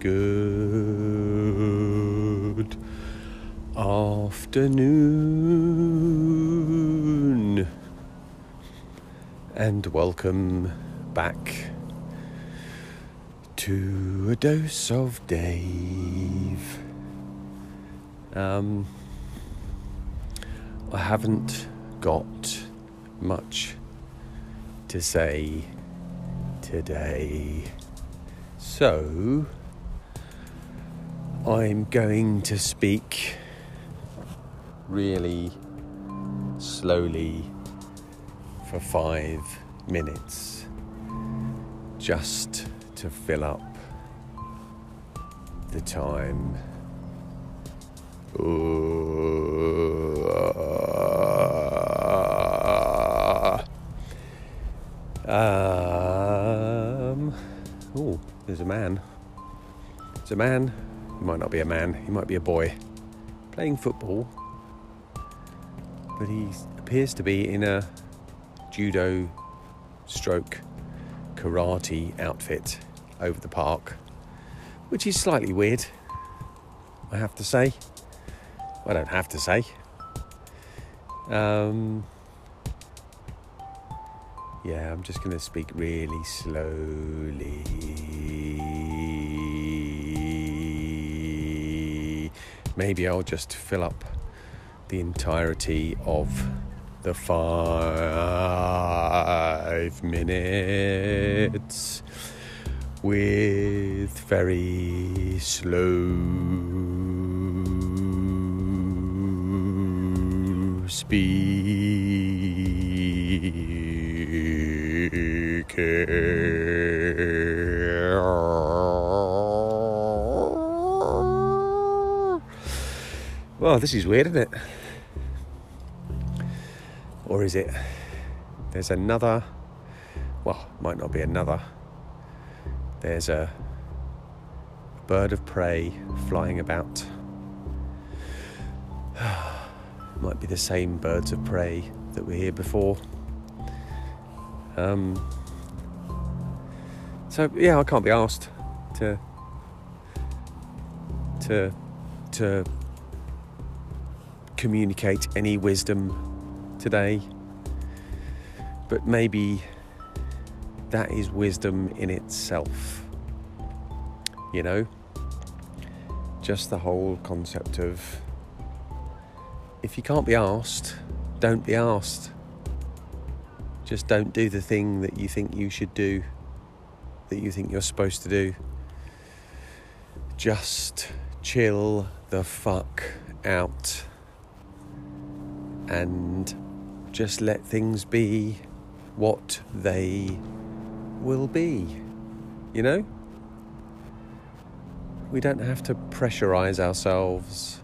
Good afternoon, and welcome back to a dose of Dave. Um, I haven't got much to say today. So, I'm going to speak really slowly for five minutes just to fill up the time. Um, oh, there's a man. There's a man. He might not be a man. He might be a boy playing football, but he appears to be in a judo stroke karate outfit over the park, which is slightly weird. I have to say. I don't have to say. Um, yeah, I'm just going to speak really slowly. Maybe I'll just fill up the entirety of the five minutes with very slow speaking. Well, this is weird, isn't it? Or is it? There's another. Well, might not be another. There's a bird of prey flying about. might be the same birds of prey that were here before. Um, so yeah, I can't be asked to to to communicate any wisdom today, but maybe that is wisdom in itself. You know, just the whole concept of if you can't be asked, don't be asked. Just don't do the thing that you think you should do, that you think you're supposed to do. Just chill the fuck out and just let things be what they will be. You know? We don't have to pressurize ourselves.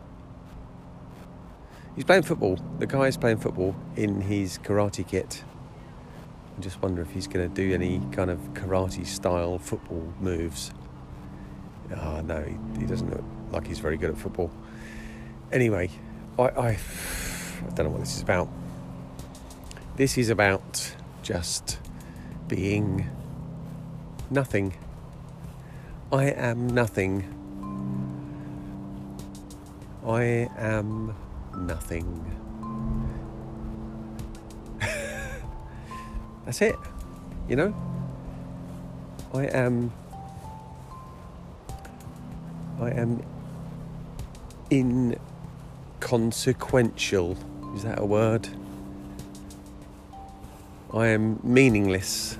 He's playing football. The guy's playing football in his karate kit. I just wonder if he's going to do any kind of karate style football moves. Ah, oh, no, he, he, doesn't look like he's very good at football. Anyway, I, I, I don't know what this is about. This is about just being nothing. I am nothing. I am nothing. That's it. You know? I am. I am inconsequential. Is that a word? I am meaningless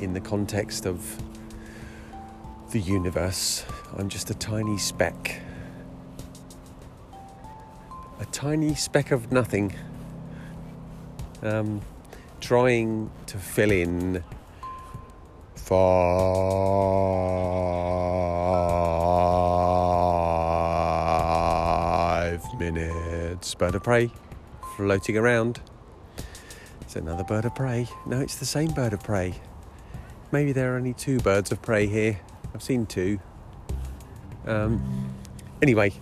in the context of the universe. I'm just a tiny speck. A tiny speck of nothing. Um, trying to fill in five minutes. Bird of prey floating around. It's another bird of prey. No, it's the same bird of prey. Maybe there are only two birds of prey here. I've seen two. Um, anyway,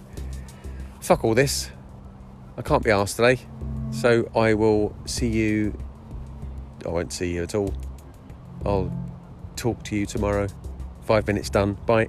fuck all this. I can't be asked today. So I will see you I won't see you at all. I'll talk to you tomorrow. Five minutes done. Bye.